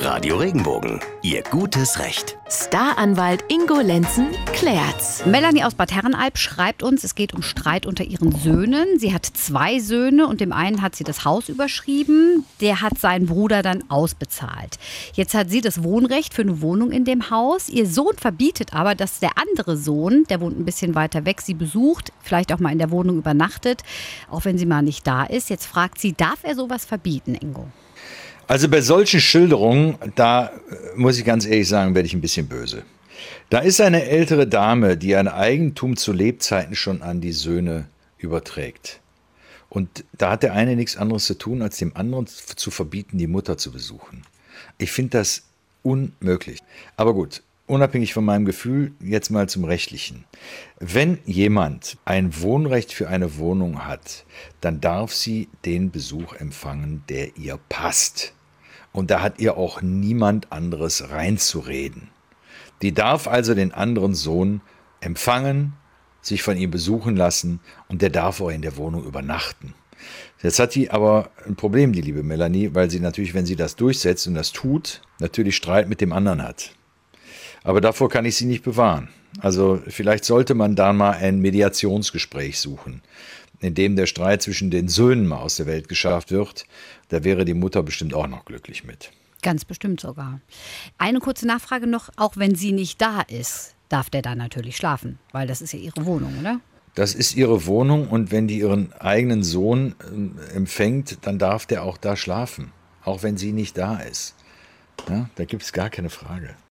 Radio Regenbogen, Ihr gutes Recht. Staranwalt Ingo Lenzen klärt's. Melanie aus Bad Herrenalb schreibt uns, es geht um Streit unter ihren Söhnen. Sie hat zwei Söhne und dem einen hat sie das Haus überschrieben. Der hat seinen Bruder dann ausbezahlt. Jetzt hat sie das Wohnrecht für eine Wohnung in dem Haus. Ihr Sohn verbietet aber, dass der andere Sohn, der wohnt ein bisschen weiter weg, sie besucht, vielleicht auch mal in der Wohnung übernachtet, auch wenn sie mal nicht da ist. Jetzt fragt sie, darf er sowas verbieten, Ingo? Also bei solchen Schilderungen, da äh, muss ich ganz ehrlich sagen, werde ich ein bisschen böse. Da ist eine ältere Dame, die ein Eigentum zu Lebzeiten schon an die Söhne überträgt. Und da hat der eine nichts anderes zu tun, als dem anderen zu verbieten, die Mutter zu besuchen. Ich finde das unmöglich. Aber gut, unabhängig von meinem Gefühl, jetzt mal zum Rechtlichen. Wenn jemand ein Wohnrecht für eine Wohnung hat, dann darf sie den Besuch empfangen, der ihr passt. Und da hat ihr auch niemand anderes reinzureden. Die darf also den anderen Sohn empfangen, sich von ihm besuchen lassen und der darf auch in der Wohnung übernachten. Jetzt hat sie aber ein Problem, die liebe Melanie, weil sie natürlich, wenn sie das durchsetzt und das tut, natürlich Streit mit dem anderen hat. Aber davor kann ich sie nicht bewahren. Also vielleicht sollte man da mal ein Mediationsgespräch suchen in dem der Streit zwischen den Söhnen mal aus der Welt geschafft wird, da wäre die Mutter bestimmt auch noch glücklich mit. Ganz bestimmt sogar. Eine kurze Nachfrage noch, auch wenn sie nicht da ist, darf der da natürlich schlafen, weil das ist ja ihre Wohnung, oder? Das ist ihre Wohnung und wenn die ihren eigenen Sohn äh, empfängt, dann darf der auch da schlafen, auch wenn sie nicht da ist. Ja, da gibt es gar keine Frage.